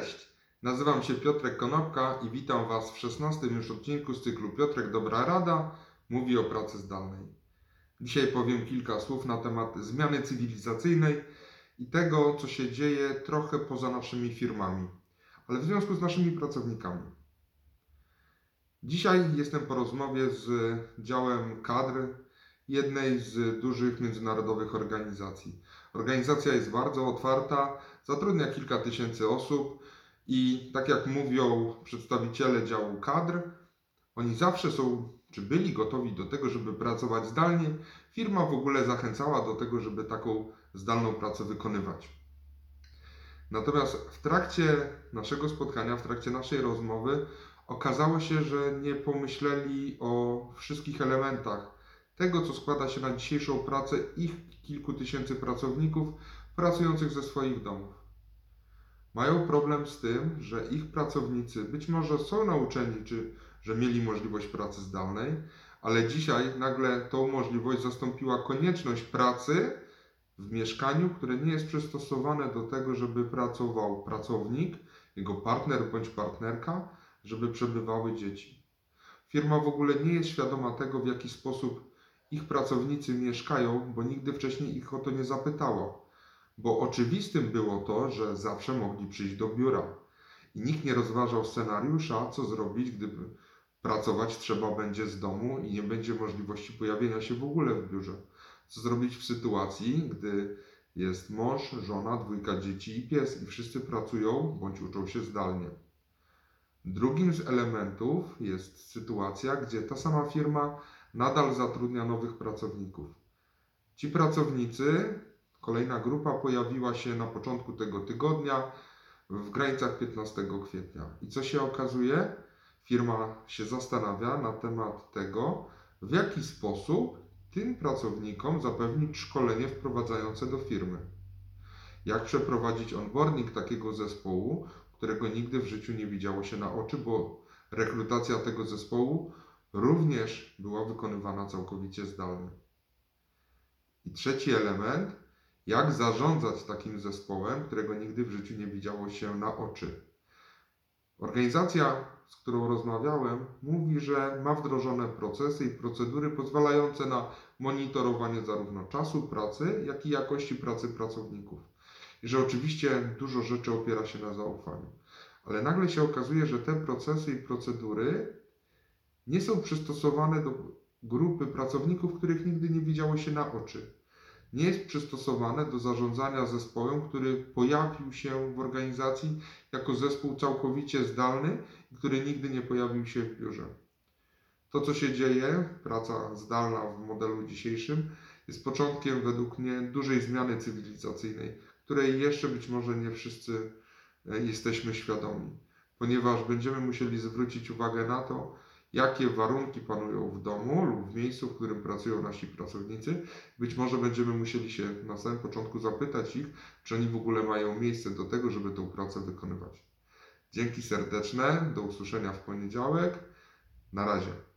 Cześć, nazywam się Piotrek Konopka i witam Was w 16 już odcinku z cyklu Piotrek Dobra Rada mówi o pracy zdalnej. Dzisiaj powiem kilka słów na temat zmiany cywilizacyjnej i tego, co się dzieje trochę poza naszymi firmami, ale w związku z naszymi pracownikami. Dzisiaj jestem po rozmowie z działem kadr jednej z dużych międzynarodowych organizacji. Organizacja jest bardzo otwarta, zatrudnia kilka tysięcy osób i tak jak mówią przedstawiciele działu kadr, oni zawsze są, czy byli gotowi do tego, żeby pracować zdalnie. Firma w ogóle zachęcała do tego, żeby taką zdalną pracę wykonywać. Natomiast w trakcie naszego spotkania, w trakcie naszej rozmowy, okazało się, że nie pomyśleli o wszystkich elementach tego, co składa się na dzisiejszą pracę ich kilku tysięcy pracowników pracujących ze swoich domów. Mają problem z tym, że ich pracownicy być może są nauczeni, czy że mieli możliwość pracy zdalnej, ale dzisiaj nagle tą możliwość zastąpiła konieczność pracy w mieszkaniu, które nie jest przystosowane do tego, żeby pracował pracownik, jego partner bądź partnerka, żeby przebywały dzieci. Firma w ogóle nie jest świadoma tego, w jaki sposób ich pracownicy mieszkają, bo nigdy wcześniej ich o to nie zapytała. Bo oczywistym było to, że zawsze mogli przyjść do biura. I nikt nie rozważał scenariusza, co zrobić, gdyby pracować trzeba będzie z domu i nie będzie możliwości pojawienia się w ogóle w biurze. Co zrobić w sytuacji, gdy jest mąż, żona, dwójka dzieci i pies i wszyscy pracują bądź uczą się zdalnie. Drugim z elementów jest sytuacja, gdzie ta sama firma nadal zatrudnia nowych pracowników. Ci pracownicy, kolejna grupa pojawiła się na początku tego tygodnia w granicach 15 kwietnia. I co się okazuje? Firma się zastanawia na temat tego, w jaki sposób tym pracownikom zapewnić szkolenie wprowadzające do firmy. Jak przeprowadzić onboarding takiego zespołu, którego nigdy w życiu nie widziało się na oczy, bo rekrutacja tego zespołu również była wykonywana całkowicie zdalnie. I trzeci element, jak zarządzać takim zespołem, którego nigdy w życiu nie widziało się na oczy. Organizacja, z którą rozmawiałem, mówi, że ma wdrożone procesy i procedury pozwalające na monitorowanie zarówno czasu pracy, jak i jakości pracy pracowników. I że oczywiście dużo rzeczy opiera się na zaufaniu. Ale nagle się okazuje, że te procesy i procedury nie są przystosowane do grupy pracowników, których nigdy nie widziało się na oczy. Nie jest przystosowane do zarządzania zespołem, który pojawił się w organizacji jako zespół całkowicie zdalny, który nigdy nie pojawił się w biurze. To, co się dzieje, praca zdalna w modelu dzisiejszym, jest początkiem według mnie dużej zmiany cywilizacyjnej, której jeszcze być może nie wszyscy e, jesteśmy świadomi, ponieważ będziemy musieli zwrócić uwagę na to, jakie warunki panują w domu lub w miejscu, w którym pracują nasi pracownicy. Być może będziemy musieli się na samym początku zapytać ich, czy oni w ogóle mają miejsce do tego, żeby tę pracę wykonywać. Dzięki serdeczne, do usłyszenia w poniedziałek. Na razie.